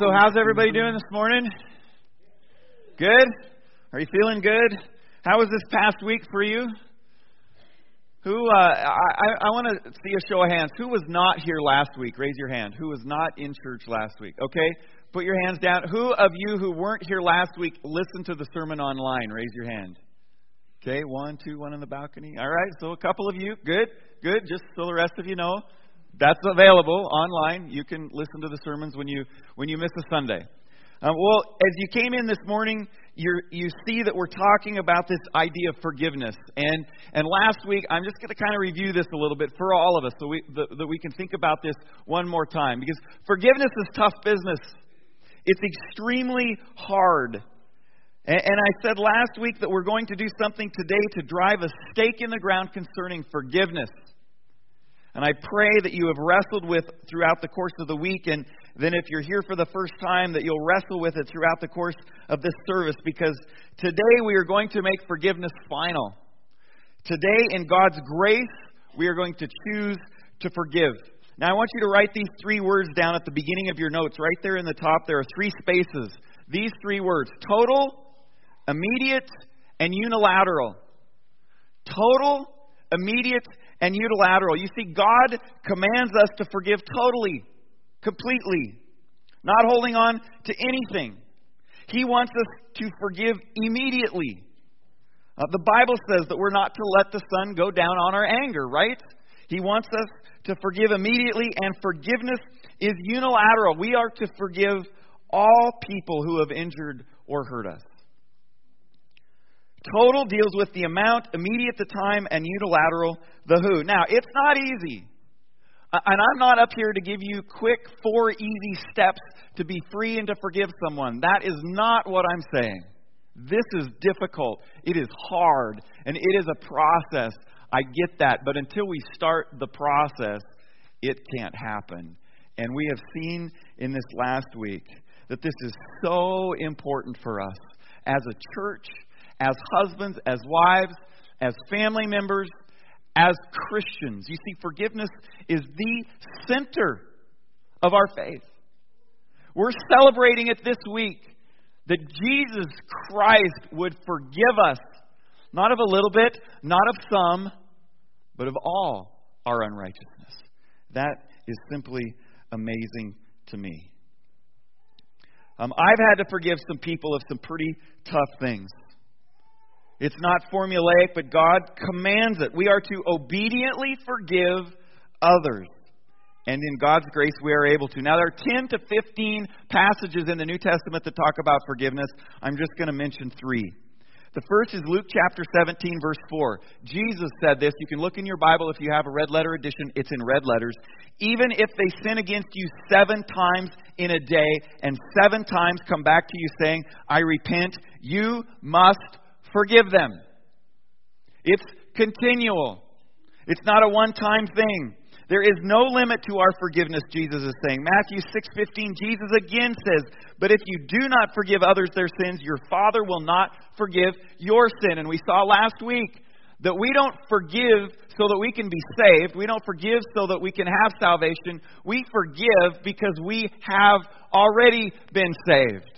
so how's everybody doing this morning? Good? Are you feeling good? How was this past week for you? Who, uh, I, I want to see a show of hands. Who was not here last week? Raise your hand. Who was not in church last week? Okay, put your hands down. Who of you who weren't here last week listened to the sermon online? Raise your hand. Okay, one, two, one in the balcony. All right, so a couple of you. Good, good. Just so the rest of you know, that's available online. You can listen to the sermons when you when you miss a Sunday. Um, well, as you came in this morning, you you see that we're talking about this idea of forgiveness. And and last week, I'm just going to kind of review this a little bit for all of us, so we the, that we can think about this one more time. Because forgiveness is tough business. It's extremely hard. And, and I said last week that we're going to do something today to drive a stake in the ground concerning forgiveness. And I pray that you have wrestled with throughout the course of the week, and then if you're here for the first time, that you'll wrestle with it throughout the course of this service, because today we are going to make forgiveness final. Today, in God's grace, we are going to choose to forgive. Now, I want you to write these three words down at the beginning of your notes. Right there in the top, there are three spaces. These three words total, immediate, and unilateral. Total, immediate, and unilateral. You see, God commands us to forgive totally, completely, not holding on to anything. He wants us to forgive immediately. Uh, the Bible says that we're not to let the sun go down on our anger, right? He wants us to forgive immediately, and forgiveness is unilateral. We are to forgive all people who have injured or hurt us. Total deals with the amount, immediate the time, and unilateral the who. Now, it's not easy. And I'm not up here to give you quick, four easy steps to be free and to forgive someone. That is not what I'm saying. This is difficult. It is hard. And it is a process. I get that. But until we start the process, it can't happen. And we have seen in this last week that this is so important for us as a church as husbands, as wives, as family members, as Christians. You see, forgiveness is the center of our faith. We're celebrating it this week that Jesus Christ would forgive us, not of a little bit, not of some, but of all our unrighteousness. That is simply amazing to me. Um, I've had to forgive some people of some pretty tough things. It's not formulaic, but God commands it. We are to obediently forgive others. And in God's grace, we are able to. Now, there are 10 to 15 passages in the New Testament that talk about forgiveness. I'm just going to mention three. The first is Luke chapter 17, verse 4. Jesus said this. You can look in your Bible if you have a red letter edition, it's in red letters. Even if they sin against you seven times in a day, and seven times come back to you saying, I repent, you must forgive them. It's continual. It's not a one-time thing. There is no limit to our forgiveness, Jesus is saying. Matthew 6:15 Jesus again says, "But if you do not forgive others their sins, your Father will not forgive your sin." And we saw last week that we don't forgive so that we can be saved. We don't forgive so that we can have salvation. We forgive because we have already been saved.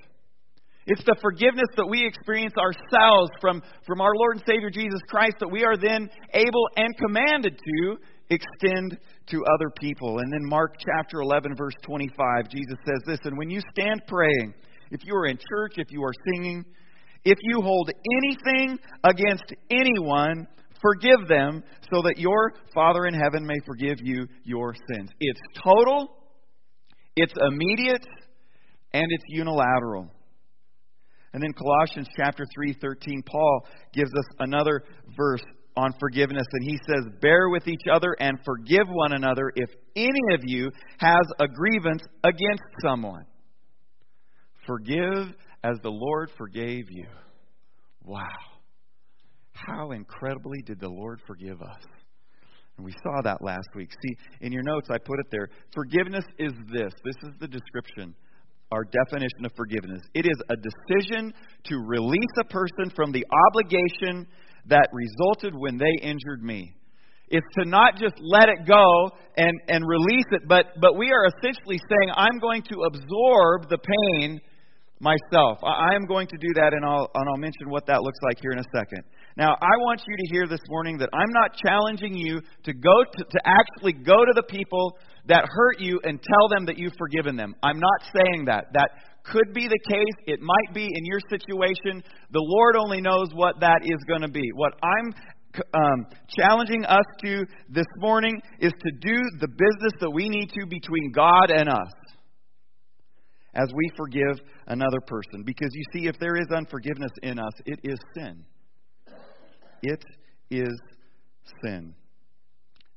It's the forgiveness that we experience ourselves from, from our Lord and Savior Jesus Christ that we are then able and commanded to extend to other people. And then Mark chapter 11, verse 25, Jesus says this And when you stand praying, if you are in church, if you are singing, if you hold anything against anyone, forgive them so that your Father in heaven may forgive you your sins. It's total, it's immediate, and it's unilateral. And then Colossians chapter 3:13 Paul gives us another verse on forgiveness and he says, "Bear with each other and forgive one another if any of you has a grievance against someone." Forgive as the Lord forgave you. Wow. How incredibly did the Lord forgive us? And we saw that last week. See, in your notes, I put it there. Forgiveness is this. This is the description our definition of forgiveness. It is a decision to release a person from the obligation that resulted when they injured me. It's to not just let it go and, and release it, but, but we are essentially saying, I'm going to absorb the pain myself. I am going to do that, and I'll, and I'll mention what that looks like here in a second. Now, I want you to hear this morning that I'm not challenging you to go to, to actually go to the people that hurt you and tell them that you've forgiven them. I'm not saying that. That could be the case. It might be in your situation. The Lord only knows what that is going to be. What I'm um, challenging us to this morning is to do the business that we need to between God and us as we forgive another person. Because you see, if there is unforgiveness in us, it is sin. It is sin.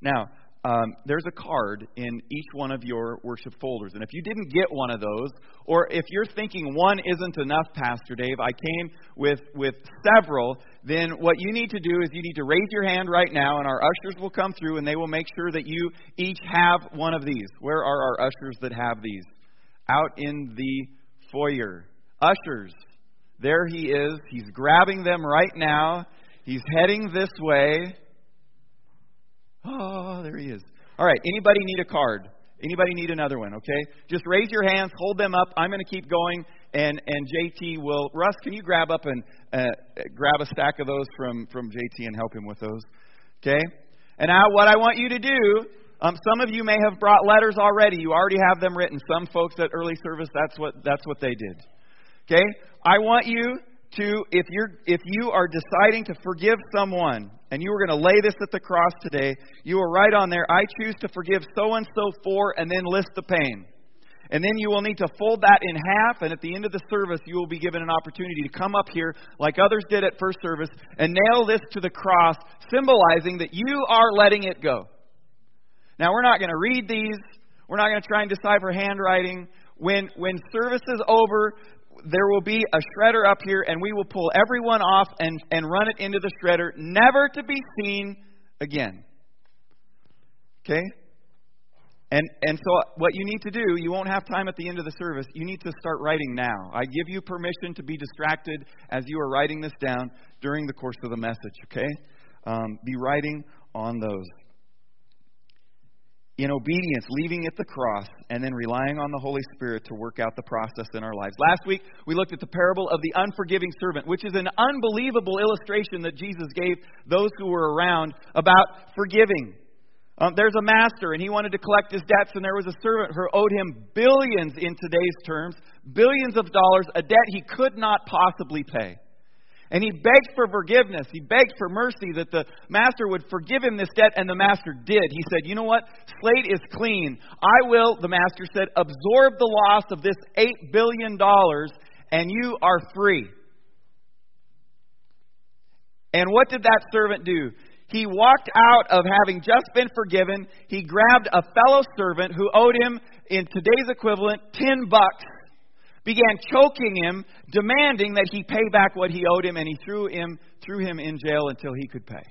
Now, um, there's a card in each one of your worship folders. And if you didn't get one of those, or if you're thinking one isn't enough, Pastor Dave, I came with, with several, then what you need to do is you need to raise your hand right now, and our ushers will come through and they will make sure that you each have one of these. Where are our ushers that have these? Out in the foyer. Ushers, there he is. He's grabbing them right now. He's heading this way. Oh, there he is. All right, anybody need a card? Anybody need another one, okay? Just raise your hands, hold them up. I'm going to keep going, and, and JT will. Russ, can you grab up and uh, grab a stack of those from, from JT and help him with those? Okay? And now, what I want you to do, um, some of you may have brought letters already. You already have them written. Some folks at early service, that's what, that's what they did. Okay? I want you to, if, you're, if you are deciding to forgive someone, and you are going to lay this at the cross today, you will write on there, I choose to forgive so and so for, and then list the pain. And then you will need to fold that in half, and at the end of the service, you will be given an opportunity to come up here, like others did at first service, and nail this to the cross, symbolizing that you are letting it go. Now, we're not going to read these. We're not going to try and decipher handwriting. When, when service is over, there will be a shredder up here, and we will pull everyone off and, and run it into the shredder, never to be seen again. Okay? And, and so, what you need to do, you won't have time at the end of the service. You need to start writing now. I give you permission to be distracted as you are writing this down during the course of the message, okay? Um, be writing on those in obedience, leaving at the cross, and then relying on the Holy Spirit to work out the process in our lives. Last week, we looked at the parable of the unforgiving servant, which is an unbelievable illustration that Jesus gave those who were around about forgiving. Um, there's a master, and he wanted to collect his debts, and there was a servant who owed him billions in today's terms, billions of dollars, a debt he could not possibly pay. And he begged for forgiveness. He begged for mercy that the master would forgive him this debt, and the master did. He said, You know what? Slate is clean. I will, the master said, absorb the loss of this $8 billion, and you are free. And what did that servant do? He walked out of having just been forgiven. He grabbed a fellow servant who owed him, in today's equivalent, 10 bucks began choking him, demanding that he pay back what he owed him, and he threw him, threw him in jail until he could pay.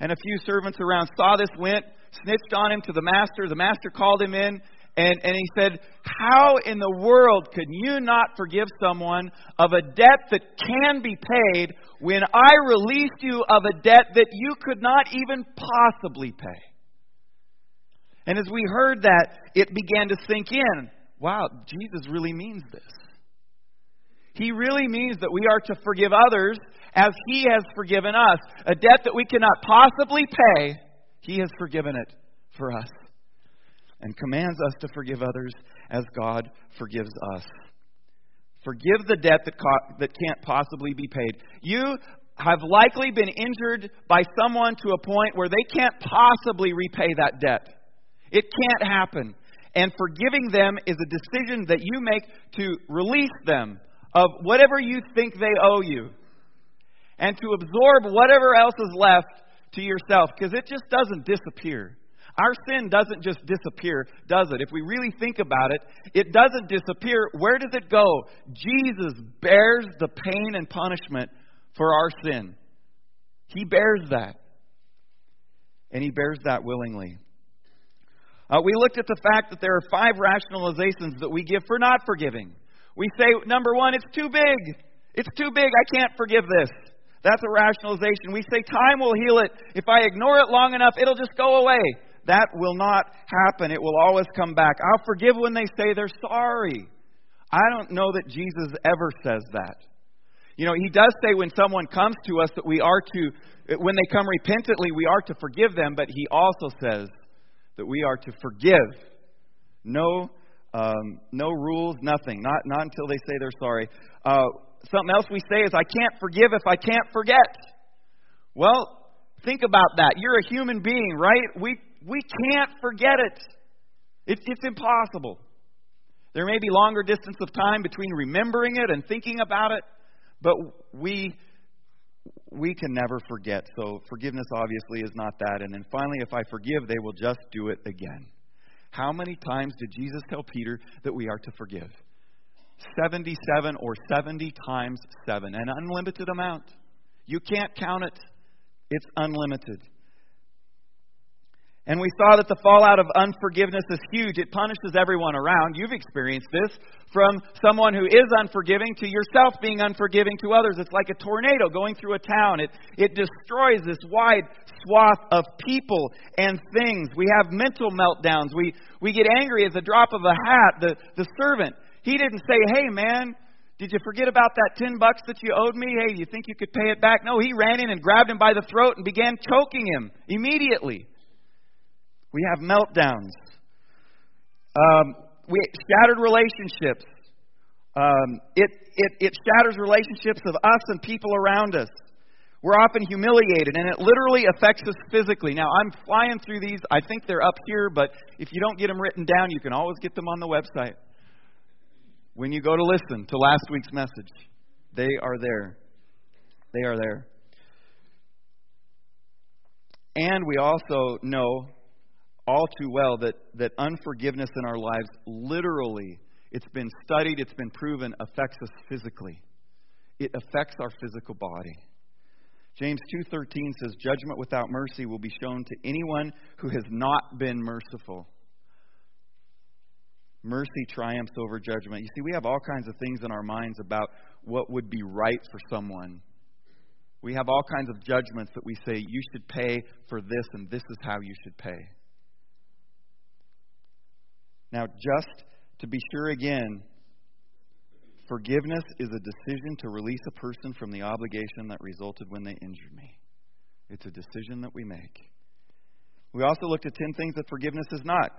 And a few servants around saw this, went, snitched on him to the master. The master called him in, and, and he said, How in the world could you not forgive someone of a debt that can be paid when I released you of a debt that you could not even possibly pay? And as we heard that, it began to sink in wow, Jesus really means this. He really means that we are to forgive others as He has forgiven us. A debt that we cannot possibly pay, He has forgiven it for us. And commands us to forgive others as God forgives us. Forgive the debt that, co- that can't possibly be paid. You have likely been injured by someone to a point where they can't possibly repay that debt. It can't happen. And forgiving them is a decision that you make to release them of whatever you think they owe you and to absorb whatever else is left to yourself because it just doesn't disappear. Our sin doesn't just disappear, does it? If we really think about it, it doesn't disappear. Where does it go? Jesus bears the pain and punishment for our sin. He bears that. And He bears that willingly. Uh, we looked at the fact that there are five rationalizations that we give for not forgiving. We say, number one, it's too big. It's too big. I can't forgive this. That's a rationalization. We say time will heal it. If I ignore it long enough, it'll just go away. That will not happen. It will always come back. I'll forgive when they say they're sorry. I don't know that Jesus ever says that. You know, he does say when someone comes to us that we are to, when they come repentantly, we are to forgive them, but he also says that we are to forgive. No, um, no rules, nothing. Not, not until they say they're sorry. Uh, something else we say is, I can't forgive if I can't forget. Well, think about that. You're a human being, right? We, we can't forget it. it it's impossible. There may be longer distance of time between remembering it and thinking about it, but we we can never forget. So forgiveness obviously is not that. And then finally, if I forgive, they will just do it again. How many times did Jesus tell Peter that we are to forgive? 77 or 70 times 7, an unlimited amount. You can't count it, it's unlimited. And we saw that the fallout of unforgiveness is huge. It punishes everyone around. You've experienced this from someone who is unforgiving to yourself being unforgiving to others. It's like a tornado going through a town. It, it destroys this wide swath of people and things. We have mental meltdowns. We, we get angry at the drop of a hat. The, the servant, he didn't say, hey, man, did you forget about that 10 bucks that you owed me? Hey, you think you could pay it back? No, he ran in and grabbed him by the throat and began choking him immediately. We have meltdowns. Um, we shattered relationships. Um, it, it, it shatters relationships of us and people around us. We're often humiliated, and it literally affects us physically. Now, I'm flying through these. I think they're up here, but if you don't get them written down, you can always get them on the website. When you go to listen to last week's message, they are there. They are there. And we also know all too well that, that unforgiveness in our lives literally, it's been studied, it's been proven, affects us physically. It affects our physical body. James 2:13 says judgment without mercy will be shown to anyone who has not been merciful. Mercy triumphs over judgment. You see, we have all kinds of things in our minds about what would be right for someone. We have all kinds of judgments that we say, you should pay for this, and this is how you should pay. Now, just to be sure again, forgiveness is a decision to release a person from the obligation that resulted when they injured me. It's a decision that we make. We also looked at 10 things that forgiveness is not.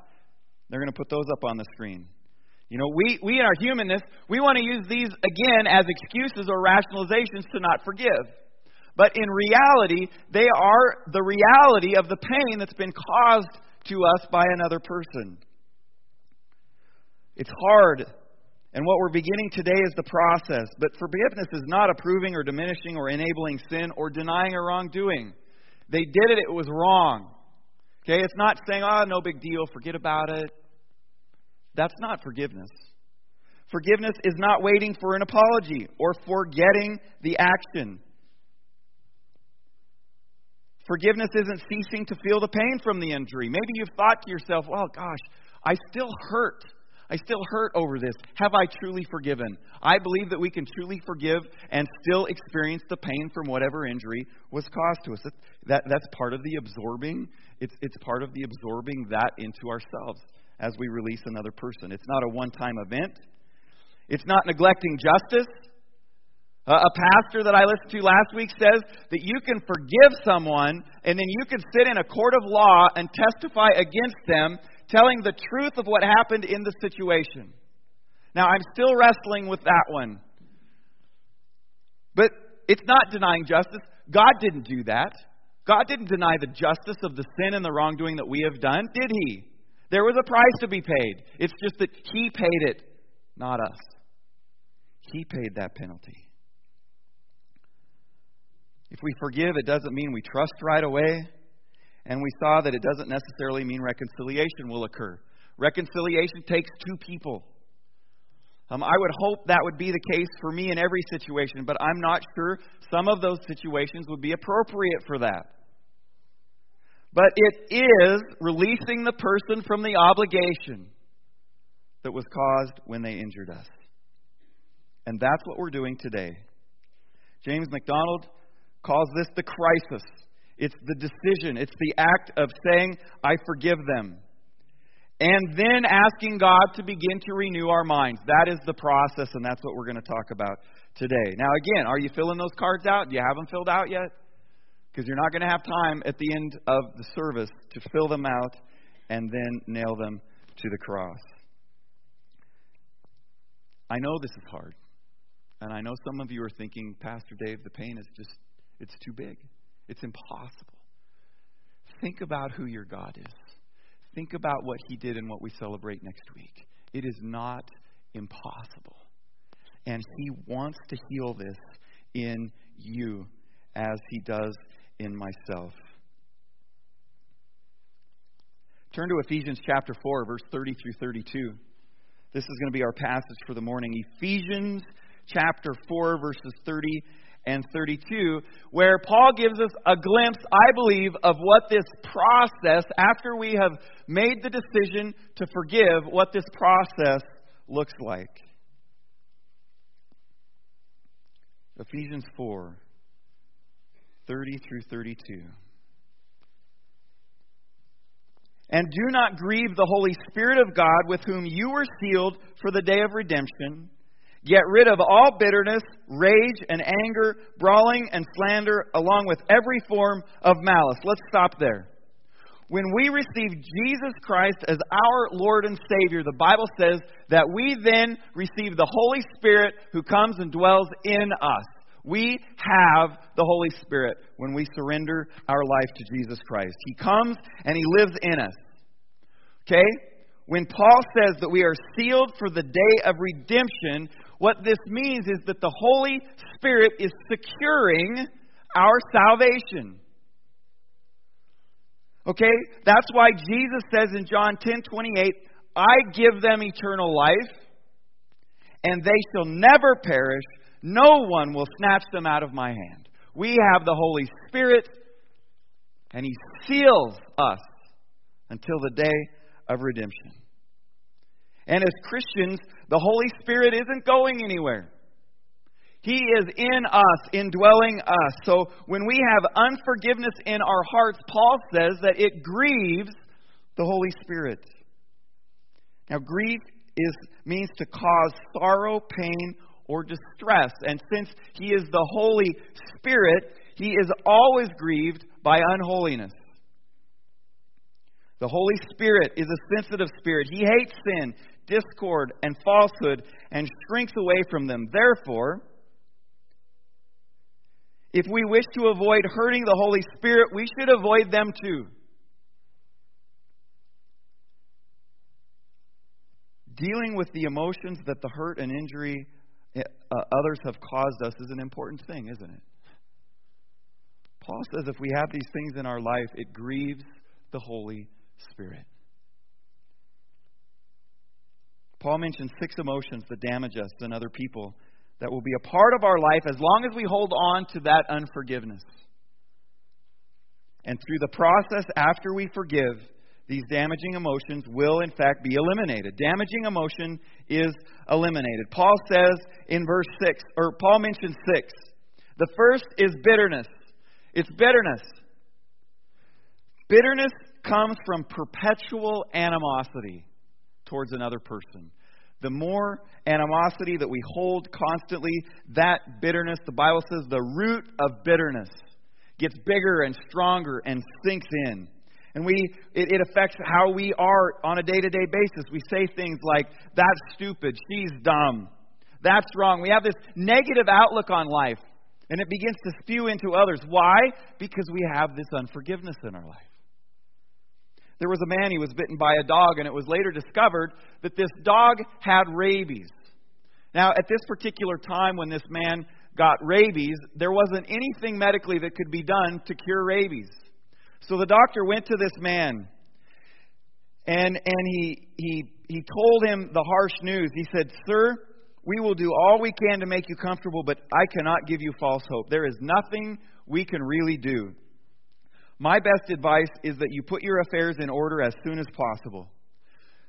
They're going to put those up on the screen. You know, we, we in our humanness, we want to use these again as excuses or rationalizations to not forgive. But in reality, they are the reality of the pain that's been caused to us by another person. It's hard. And what we're beginning today is the process. But forgiveness is not approving or diminishing or enabling sin or denying a wrongdoing. They did it, it was wrong. Okay? It's not saying, oh, no big deal, forget about it. That's not forgiveness. Forgiveness is not waiting for an apology or forgetting the action. Forgiveness isn't ceasing to feel the pain from the injury. Maybe you've thought to yourself, well, gosh, I still hurt I still hurt over this. Have I truly forgiven? I believe that we can truly forgive and still experience the pain from whatever injury was caused to us. That, that, that's part of the absorbing. It's, it's part of the absorbing that into ourselves as we release another person. It's not a one time event, it's not neglecting justice. Uh, a pastor that I listened to last week says that you can forgive someone and then you can sit in a court of law and testify against them telling the truth of what happened in the situation. Now, I'm still wrestling with that one. But it's not denying justice. God didn't do that. God didn't deny the justice of the sin and the wrongdoing that we have done, did He? There was a price to be paid. It's just that He paid it, not us. He paid that penalty. If we forgive, it doesn't mean we trust right away. And we saw that it doesn't necessarily mean reconciliation will occur. Reconciliation takes two people. Um, I would hope that would be the case for me in every situation, but I'm not sure some of those situations would be appropriate for that. But it is releasing the person from the obligation that was caused when they injured us. And that's what we're doing today. James MacDonald calls this the crisis. It's the decision, it's the act of saying, I forgive them. And then asking God to begin to renew our minds. That is the process, and that's what we're going to talk about today. Now, again, are you filling those cards out? Do you have them filled out yet? Because you're not going to have time at the end of the service to fill them out and then nail them to the cross. I know this is hard. And I know some of you are thinking, Pastor Dave, the pain is just, it's too big. It's impossible. Think about who your God is. Think about what He did and what we celebrate next week. It is not impossible. And He wants to heal this in you as He does in myself. Turn to Ephesians chapter 4, verse 30 through 32. This is going to be our passage for the morning. Ephesians chapter 4, verses 30 and 32, where Paul gives us a glimpse, I believe, of what this process, after we have made the decision to forgive, what this process looks like. Ephesians 4, 30 through 32. And do not grieve the Holy Spirit of God, with whom you were sealed for the day of redemption. Get rid of all bitterness, rage, and anger, brawling and slander, along with every form of malice. Let's stop there. When we receive Jesus Christ as our Lord and Savior, the Bible says that we then receive the Holy Spirit who comes and dwells in us. We have the Holy Spirit when we surrender our life to Jesus Christ. He comes and He lives in us. Okay? When Paul says that we are sealed for the day of redemption, what this means is that the Holy Spirit is securing our salvation. Okay? That's why Jesus says in John 10 28, I give them eternal life, and they shall never perish. No one will snatch them out of my hand. We have the Holy Spirit, and He seals us until the day of redemption. And as Christians, the Holy Spirit isn't going anywhere. He is in us, indwelling us. So when we have unforgiveness in our hearts, Paul says that it grieves the Holy Spirit. Now, grief is, means to cause sorrow, pain, or distress. And since He is the Holy Spirit, He is always grieved by unholiness. The Holy Spirit is a sensitive spirit. He hates sin, discord, and falsehood and shrinks away from them. Therefore, if we wish to avoid hurting the Holy Spirit, we should avoid them too. Dealing with the emotions that the hurt and injury uh, others have caused us is an important thing, isn't it? Paul says if we have these things in our life, it grieves the Holy Spirit. Paul mentions six emotions that damage us and other people that will be a part of our life as long as we hold on to that unforgiveness. And through the process after we forgive, these damaging emotions will in fact be eliminated. Damaging emotion is eliminated. Paul says in verse 6, or Paul mentions six. The first is bitterness. It's bitterness. Bitterness comes from perpetual animosity towards another person. The more animosity that we hold constantly, that bitterness, the Bible says the root of bitterness gets bigger and stronger and sinks in. And we it, it affects how we are on a day-to-day basis. We say things like, that's stupid, she's dumb, that's wrong. We have this negative outlook on life. And it begins to spew into others. Why? Because we have this unforgiveness in our life. There was a man, he was bitten by a dog, and it was later discovered that this dog had rabies. Now, at this particular time when this man got rabies, there wasn't anything medically that could be done to cure rabies. So the doctor went to this man and, and he, he, he told him the harsh news. He said, Sir, we will do all we can to make you comfortable, but I cannot give you false hope. There is nothing we can really do. My best advice is that you put your affairs in order as soon as possible.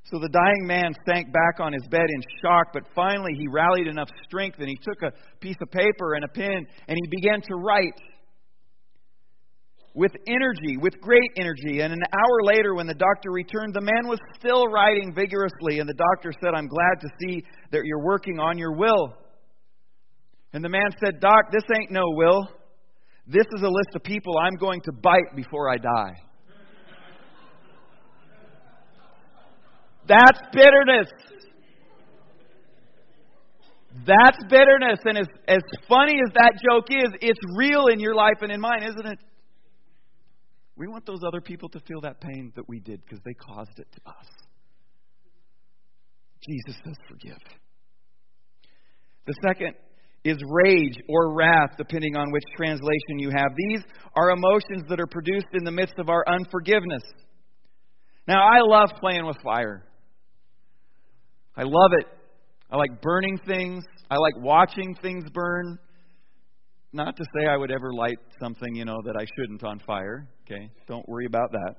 So the dying man sank back on his bed in shock, but finally he rallied enough strength and he took a piece of paper and a pen and he began to write. with energy, with great energy. And an hour later, when the doctor returned, the man was still writing vigorously. And the doctor said, I'm glad to see that you're working on your will. And the man said, Doc, this ain't no will. This is a list of people I'm going to bite before I die. That's bitterness. That's bitterness. And as, as funny as that joke is, it's real in your life and in mine, isn't it? We want those other people to feel that pain that we did because they caused it to us. Jesus says, forgive. The second is rage or wrath, depending on which translation you have. These are emotions that are produced in the midst of our unforgiveness. Now, I love playing with fire. I love it. I like burning things. I like watching things burn. Not to say I would ever light something, you know, that I shouldn't on fire. Okay? Don't worry about that.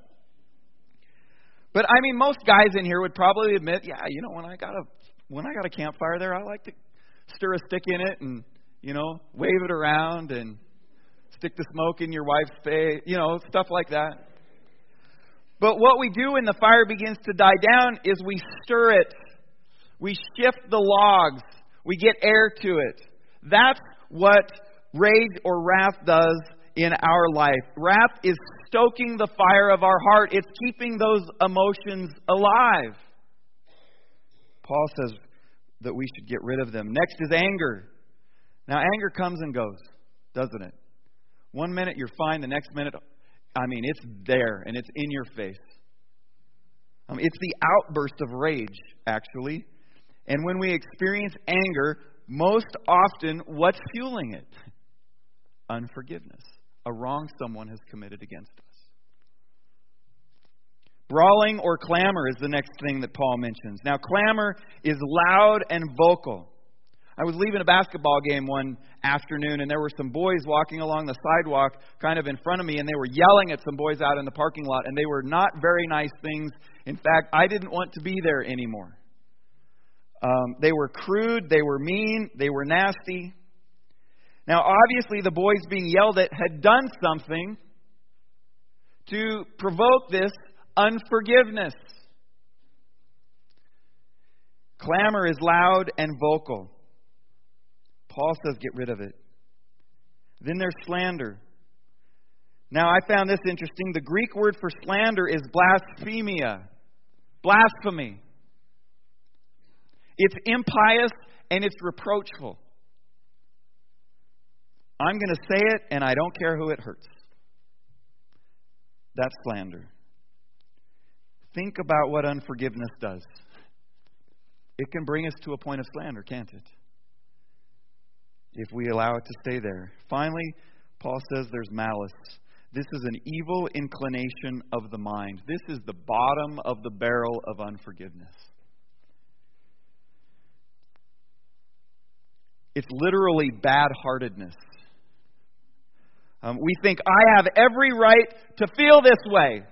But I mean most guys in here would probably admit, yeah, you know, when I got a when I got a campfire there, I like to stir a stick in it and, you know, wave it around and stick the smoke in your wife's face, you know, stuff like that. But what we do when the fire begins to die down is we stir it. We shift the logs. We get air to it. That's what rage or wrath does in our life. Wrath is stoking the fire of our heart, it's keeping those emotions alive. Paul says that we should get rid of them. Next is anger. Now, anger comes and goes, doesn't it? One minute you're fine, the next minute, I mean, it's there and it's in your face. Um, it's the outburst of rage, actually. And when we experience anger, most often, what's fueling it? Unforgiveness. A wrong someone has committed against us. Brawling or clamor is the next thing that Paul mentions. Now, clamor is loud and vocal. I was leaving a basketball game one afternoon, and there were some boys walking along the sidewalk kind of in front of me, and they were yelling at some boys out in the parking lot, and they were not very nice things. In fact, I didn't want to be there anymore. Um, they were crude, they were mean, they were nasty. Now, obviously, the boys being yelled at had done something to provoke this unforgiveness. Clamor is loud and vocal. Paul says, get rid of it. Then there's slander. Now, I found this interesting. The Greek word for slander is blasphemia, blasphemy. It's impious and it's reproachful. I'm going to say it, and I don't care who it hurts. That's slander. Think about what unforgiveness does. It can bring us to a point of slander, can't it? If we allow it to stay there. Finally, Paul says there's malice. This is an evil inclination of the mind. This is the bottom of the barrel of unforgiveness. It's literally bad heartedness. Um, we think, I have every right to feel this way.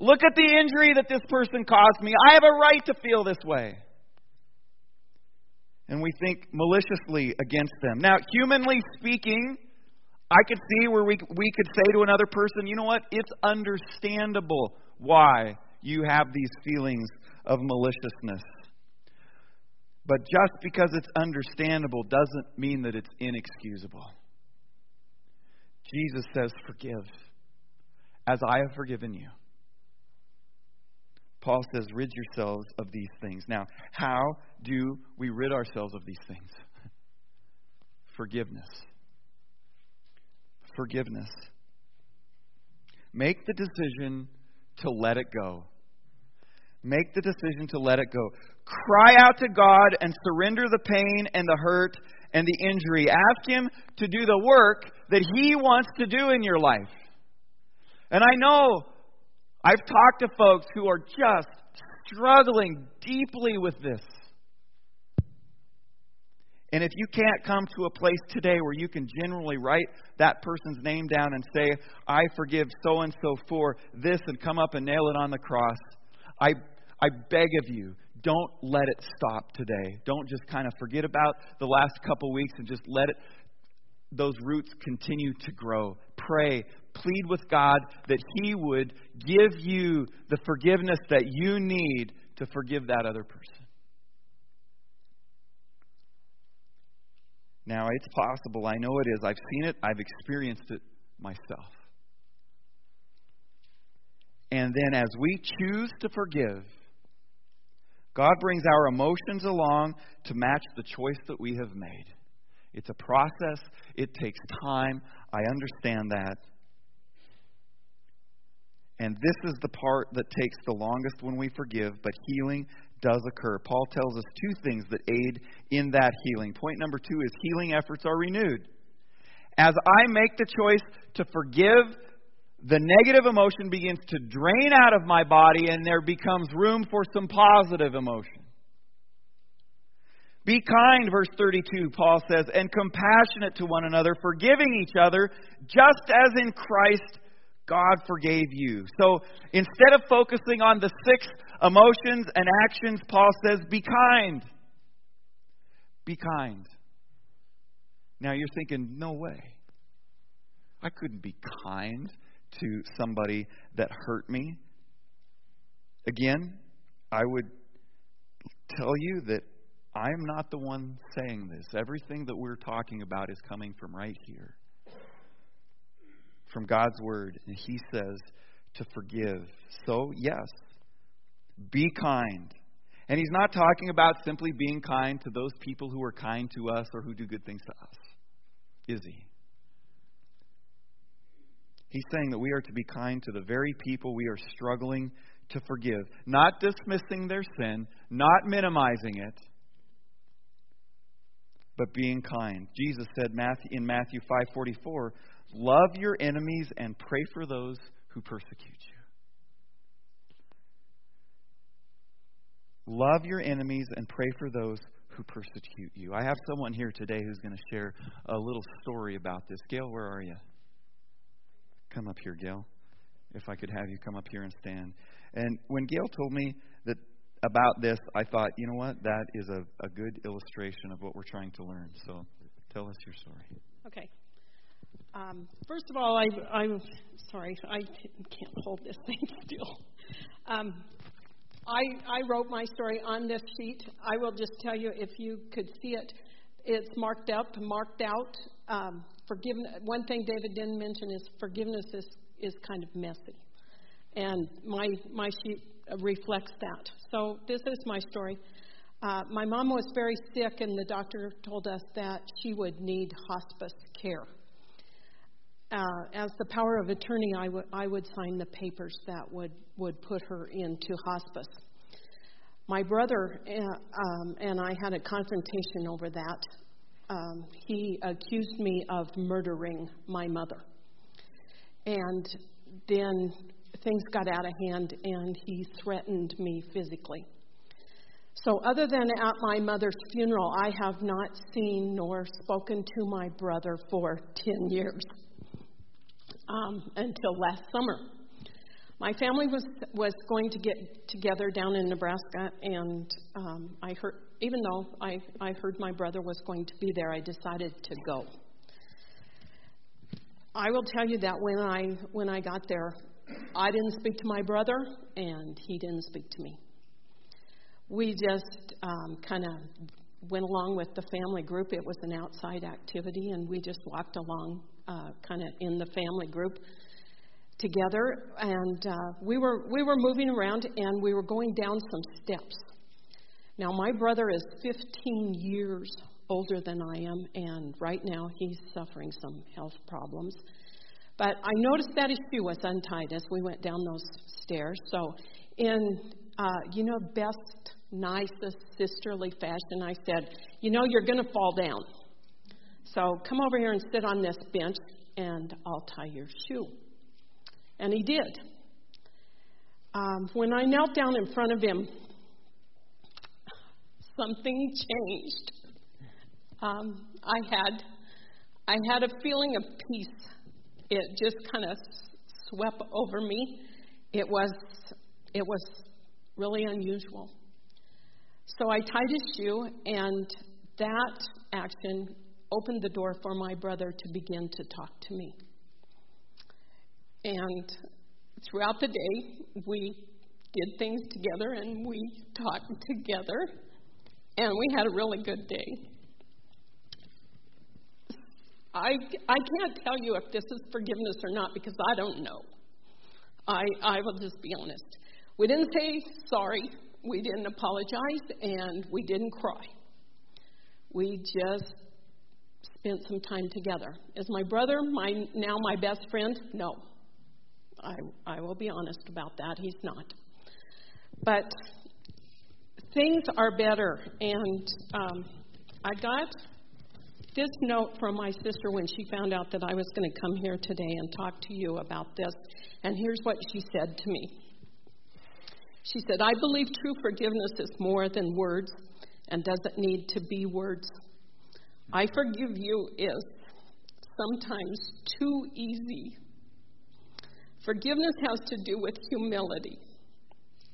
Look at the injury that this person caused me. I have a right to feel this way. And we think maliciously against them. Now, humanly speaking, I could see where we, we could say to another person, you know what? It's understandable why you have these feelings of maliciousness. But just because it's understandable doesn't mean that it's inexcusable. Jesus says, Forgive as I have forgiven you. Paul says, rid yourselves of these things. Now, how do we rid ourselves of these things? Forgiveness. Forgiveness. Make the decision to let it go. Make the decision to let it go. Cry out to God and surrender the pain and the hurt and the injury. Ask Him to do the work that He wants to do in your life. And I know I've talked to folks who are just struggling deeply with this. And if you can't come to a place today where you can generally write that person's name down and say, I forgive so and so for this, and come up and nail it on the cross, I, I beg of you, don't let it stop today. Don't just kind of forget about the last couple weeks and just let it those roots continue to grow. Pray, plead with God that He would give you the forgiveness that you need to forgive that other person. Now, it's possible. I know it is. I've seen it, I've experienced it myself. And then, as we choose to forgive, God brings our emotions along to match the choice that we have made. It's a process, it takes time. I understand that. And this is the part that takes the longest when we forgive, but healing does occur. Paul tells us two things that aid in that healing. Point number two is healing efforts are renewed. As I make the choice to forgive, the negative emotion begins to drain out of my body and there becomes room for some positive emotion. Be kind, verse 32, Paul says, and compassionate to one another, forgiving each other, just as in Christ God forgave you. So instead of focusing on the six emotions and actions, Paul says, be kind. Be kind. Now you're thinking, no way. I couldn't be kind to somebody that hurt me. Again, I would tell you that I'm not the one saying this. Everything that we're talking about is coming from right here, from God's Word. And He says to forgive. So, yes, be kind. And He's not talking about simply being kind to those people who are kind to us or who do good things to us, is He? He's saying that we are to be kind to the very people we are struggling to forgive, not dismissing their sin, not minimizing it, but being kind. Jesus said in Matthew 5:44, "Love your enemies and pray for those who persecute you." Love your enemies and pray for those who persecute you. I have someone here today who's going to share a little story about this. Gail, where are you? Come up here, Gail. If I could have you come up here and stand. And when Gail told me that about this, I thought, you know what? That is a, a good illustration of what we're trying to learn. So tell us your story. Okay. Um, first of all, I, am sorry, I can't hold this thing still. Um, I, I wrote my story on this sheet. I will just tell you if you could see it, it's marked up, marked out. Um, forgiveness. One thing David didn't mention is forgiveness is, is kind of messy, and my my sheet reflects that. So this is my story. Uh, my mom was very sick, and the doctor told us that she would need hospice care. Uh, as the power of attorney, I, would sign the papers that would, would put her into hospice. My brother uh, um, and I had a confrontation over that. Um, he accused me of murdering my mother. And then things got out of hand and he threatened me physically. So, other than at my mother's funeral, I have not seen nor spoken to my brother for 10 years um, until last summer. My family was, was going to get together down in Nebraska, and um, I heard, even though I, I heard my brother was going to be there, I decided to go. I will tell you that when I when I got there, I didn't speak to my brother, and he didn't speak to me. We just um, kind of went along with the family group. It was an outside activity, and we just walked along, uh, kind of in the family group together. And uh, we were we were moving around, and we were going down some steps. Now, my brother is 15 years older than I am, and right now he's suffering some health problems. But I noticed that his shoe was untied as we went down those stairs. So, in uh, you know, best, nicest sisterly fashion, I said, "You know, you're going to fall down. So come over here and sit on this bench, and I'll tie your shoe." And he did. Um, when I knelt down in front of him, something changed. Um, I had I had a feeling of peace it just kind of swept over me. It was it was really unusual. So I tied his shoe, and that action opened the door for my brother to begin to talk to me. And throughout the day, we did things together and we talked together, and we had a really good day. I, I can't tell you if this is forgiveness or not because I don't know. I, I will just be honest. We didn't say sorry, we didn't apologize, and we didn't cry. We just spent some time together. Is my brother my now my best friend? No. I I will be honest about that. He's not. But things are better, and um, I got this note from my sister when she found out that I was going to come here today and talk to you about this. And here's what she said to me. She said, I believe true forgiveness is more than words and doesn't need to be words. I forgive you is sometimes too easy. Forgiveness has to do with humility.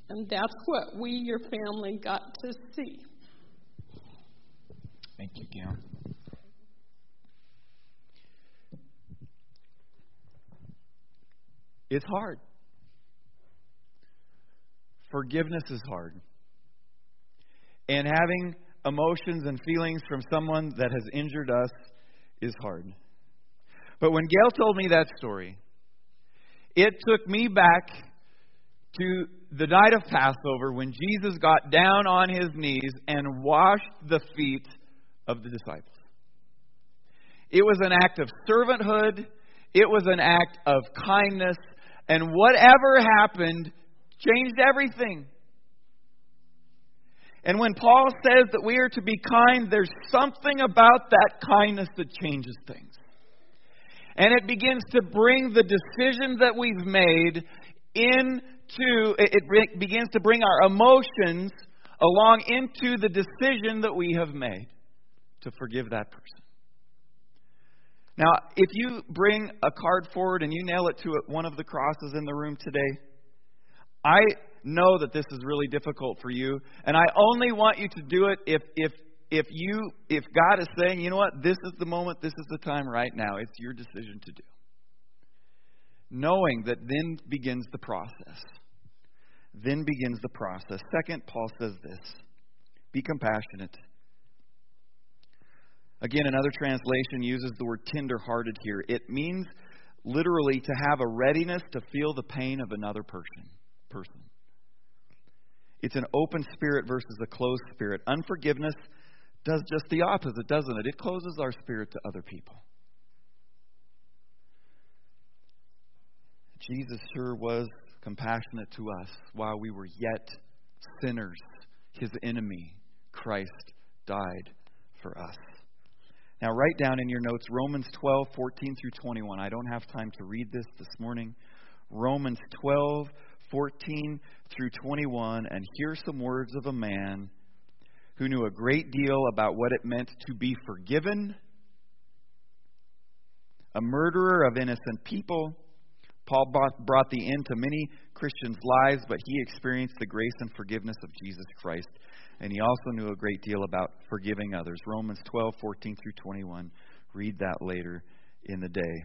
And that's what we, your family, got to see. Thank you, Gail. It's hard. Forgiveness is hard. And having emotions and feelings from someone that has injured us is hard. But when Gail told me that story, it took me back to the night of Passover when Jesus got down on his knees and washed the feet of the disciples. It was an act of servanthood, it was an act of kindness, and whatever happened changed everything. And when Paul says that we are to be kind, there's something about that kindness that changes things. And it begins to bring the decision that we've made into, it begins to bring our emotions along into the decision that we have made to forgive that person. Now, if you bring a card forward and you nail it to one of the crosses in the room today, I know that this is really difficult for you, and I only want you to do it if if if you if God is saying, you know what, this is the moment, this is the time right now. It's your decision to do. Knowing that then begins the process. Then begins the process. Second, Paul says this be compassionate. Again, another translation uses the word tender-hearted here. It means literally to have a readiness to feel the pain of another person. Person. It's an open spirit versus a closed spirit. Unforgiveness does just the opposite, doesn't it? It closes our spirit to other people. Jesus sure was compassionate to us while we were yet sinners. His enemy, Christ, died for us. Now, write down in your notes Romans 12, 14 through 21. I don't have time to read this this morning. Romans 12, 14 through 21. And hear some words of a man who knew a great deal about what it meant to be forgiven, a murderer of innocent people. Paul brought the end to many Christians' lives, but he experienced the grace and forgiveness of Jesus Christ and he also knew a great deal about forgiving others. Romans 12, 14 through 21. Read that later in the day.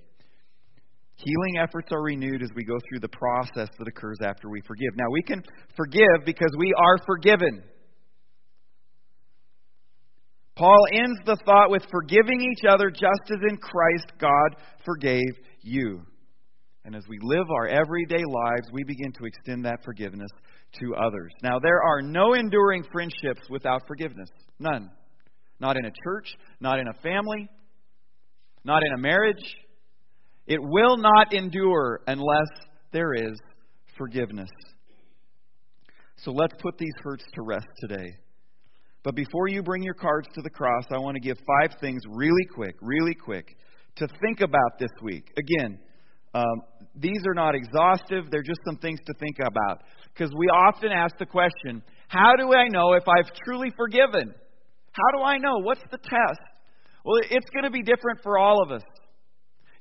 Healing efforts are renewed as we go through the process that occurs after we forgive. Now, we can forgive because we are forgiven. Paul ends the thought with forgiving each other just as in Christ God forgave you. And as we live our everyday lives, we begin to extend that forgiveness to others. Now, there are no enduring friendships without forgiveness. None. Not in a church, not in a family, not in a marriage. It will not endure unless there is forgiveness. So let's put these hurts to rest today. But before you bring your cards to the cross, I want to give five things really quick, really quick to think about this week. Again, um, these are not exhaustive, they're just some things to think about. Because we often ask the question how do I know if I've truly forgiven? How do I know? What's the test? Well, it's going to be different for all of us.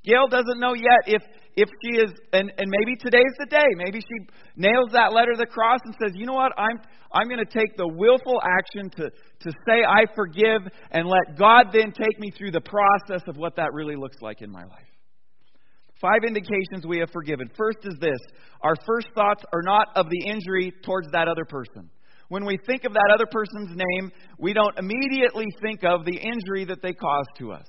Gail doesn't know yet if if she is, and, and maybe today's the day. Maybe she nails that letter to the cross and says, you know what, I'm I'm going to take the willful action to to say I forgive and let God then take me through the process of what that really looks like in my life. Five indications we have forgiven. First is this our first thoughts are not of the injury towards that other person. When we think of that other person's name, we don't immediately think of the injury that they caused to us.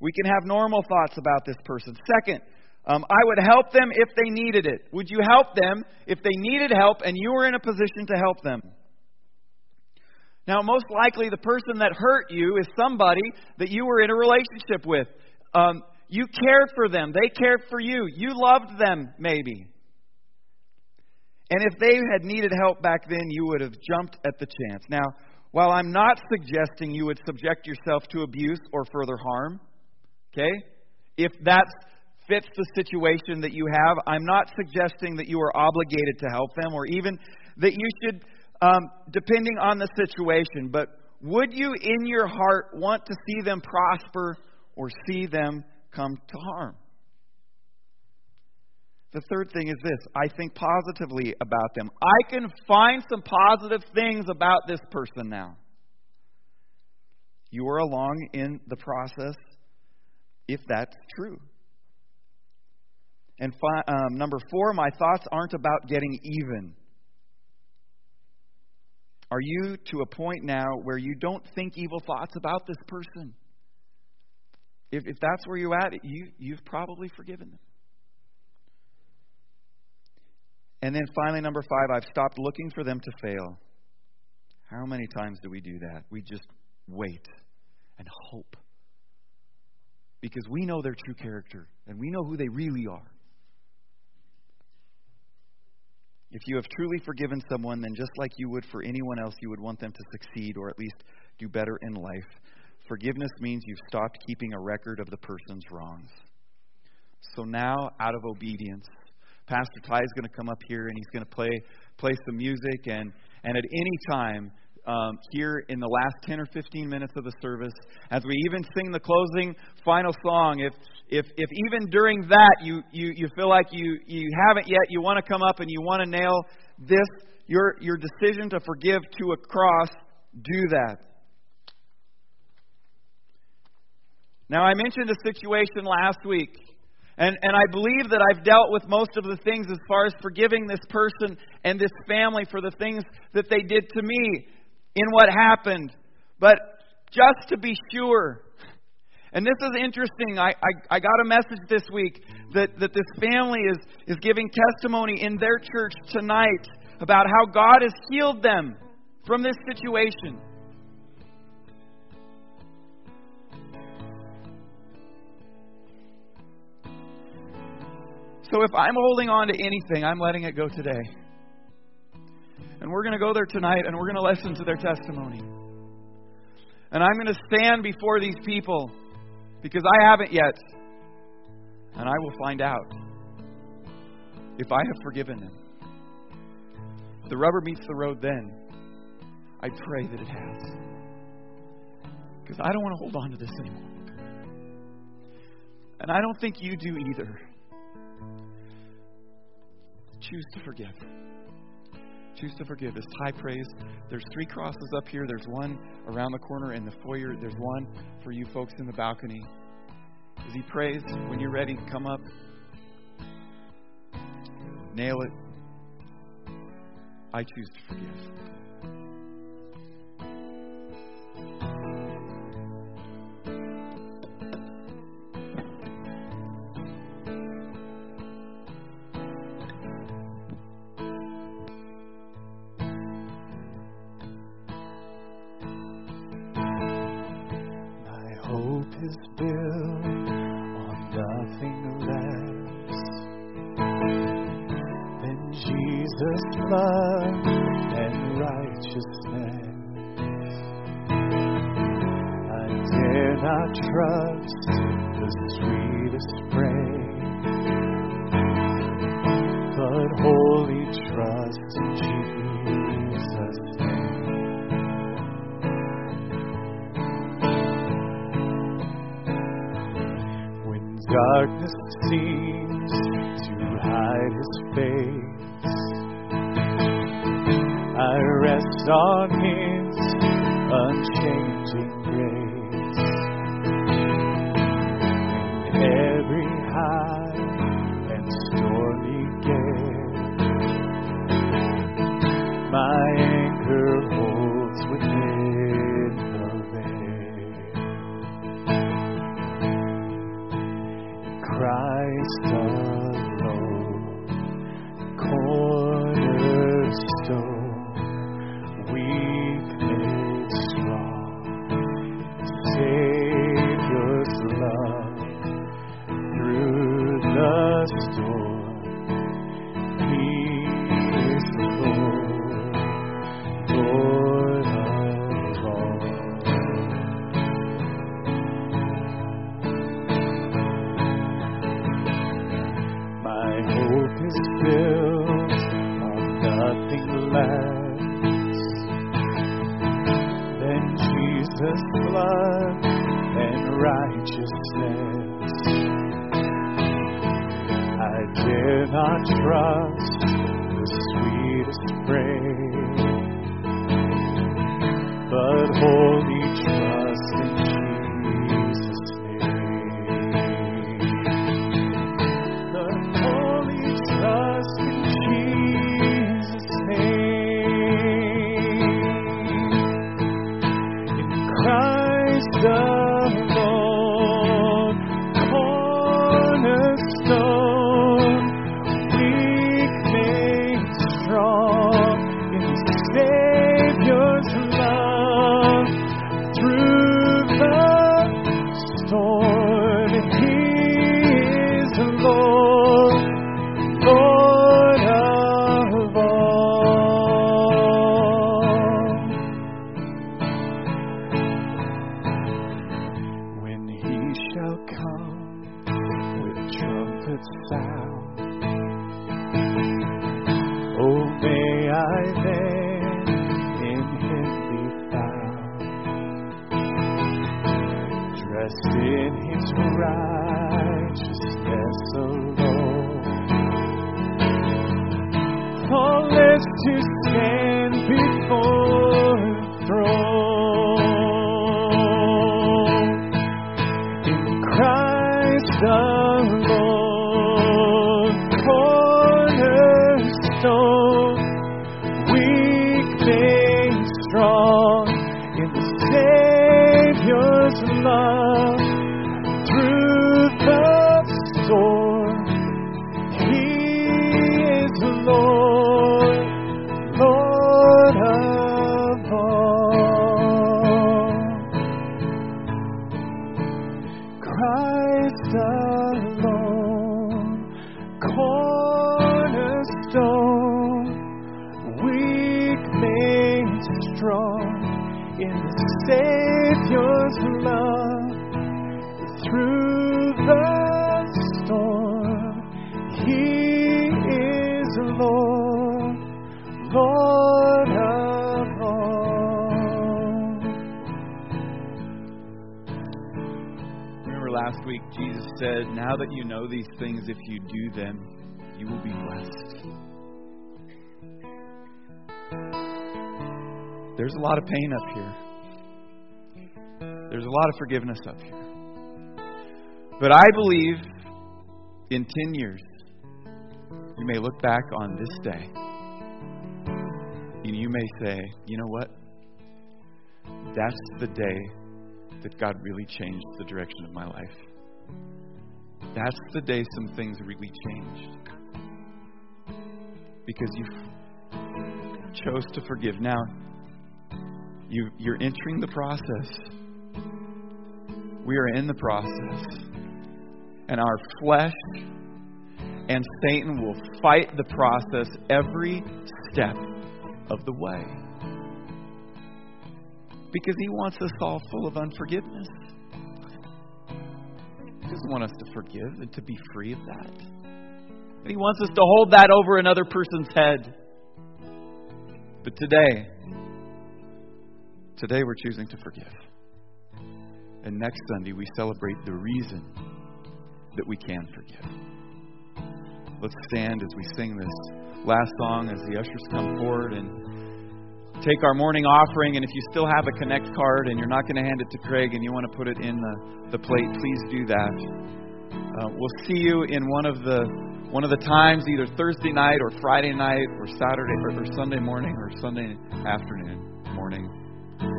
We can have normal thoughts about this person. Second, um, I would help them if they needed it. Would you help them if they needed help and you were in a position to help them? Now, most likely, the person that hurt you is somebody that you were in a relationship with. Um, you cared for them, they cared for you, you loved them, maybe. And if they had needed help back then, you would have jumped at the chance. Now, while I'm not suggesting you would subject yourself to abuse or further harm, okay? If that fits the situation that you have, I'm not suggesting that you are obligated to help them or even that you should, um, depending on the situation, but would you in your heart want to see them prosper or see them come to harm? The third thing is this I think positively about them. I can find some positive things about this person now. You are along in the process if that's true. And fi- um, number four, my thoughts aren't about getting even. Are you to a point now where you don't think evil thoughts about this person? If, if that's where you're at, you, you've probably forgiven them. And then finally, number five, I've stopped looking for them to fail. How many times do we do that? We just wait and hope. Because we know their true character and we know who they really are. If you have truly forgiven someone, then just like you would for anyone else, you would want them to succeed or at least do better in life. Forgiveness means you've stopped keeping a record of the person's wrongs. So now, out of obedience, Pastor Ty is going to come up here and he's going to play play some music and and at any time um, here in the last 10 or 15 minutes of the service, as we even sing the closing final song, if if if even during that you you you feel like you you haven't yet, you want to come up and you want to nail this your your decision to forgive to a cross, do that. Now I mentioned a situation last week and, and I believe that I've dealt with most of the things as far as forgiving this person and this family for the things that they did to me in what happened. But just to be sure, and this is interesting. I, I, I, got a message this week that, that this family is, is giving testimony in their church tonight about how God has healed them from this situation. So if I'm holding on to anything, I'm letting it go today. And we're going to go there tonight and we're going to listen to their testimony. And I'm going to stand before these people because I haven't yet. And I will find out if I have forgiven them. The rubber meets the road then, I pray that it has. Because I don't want to hold on to this anymore. And I don't think you do either. Choose to forgive. Choose to forgive. is Ty prays, there's three crosses up here. There's one around the corner in the foyer. There's one for you folks in the balcony. As he prays, when you're ready, come up. Nail it. I choose to forgive. Not trust. The sweetest frame, you will be blessed. There's a lot of pain up here, there's a lot of forgiveness up here. But I believe in 10 years, you may look back on this day and you may say, You know what? That's the day that God really changed the direction of my life. That's the day some things really changed. Because you chose to forgive. Now, you, you're entering the process. We are in the process. And our flesh and Satan will fight the process every step of the way. Because he wants us all full of unforgiveness. He doesn't want us to forgive and to be free of that. He wants us to hold that over another person's head. But today, today we're choosing to forgive. And next Sunday, we celebrate the reason that we can forgive. Let's stand as we sing this last song as the ushers come forward and take our morning offering. And if you still have a Connect card and you're not going to hand it to Craig and you want to put it in the, the plate, please do that. Uh, we'll see you in one of the one of the times, either Thursday night or Friday night or Saturday or, or Sunday morning or Sunday afternoon, morning,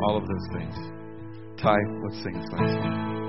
all of those things. Ty, let's sing this last.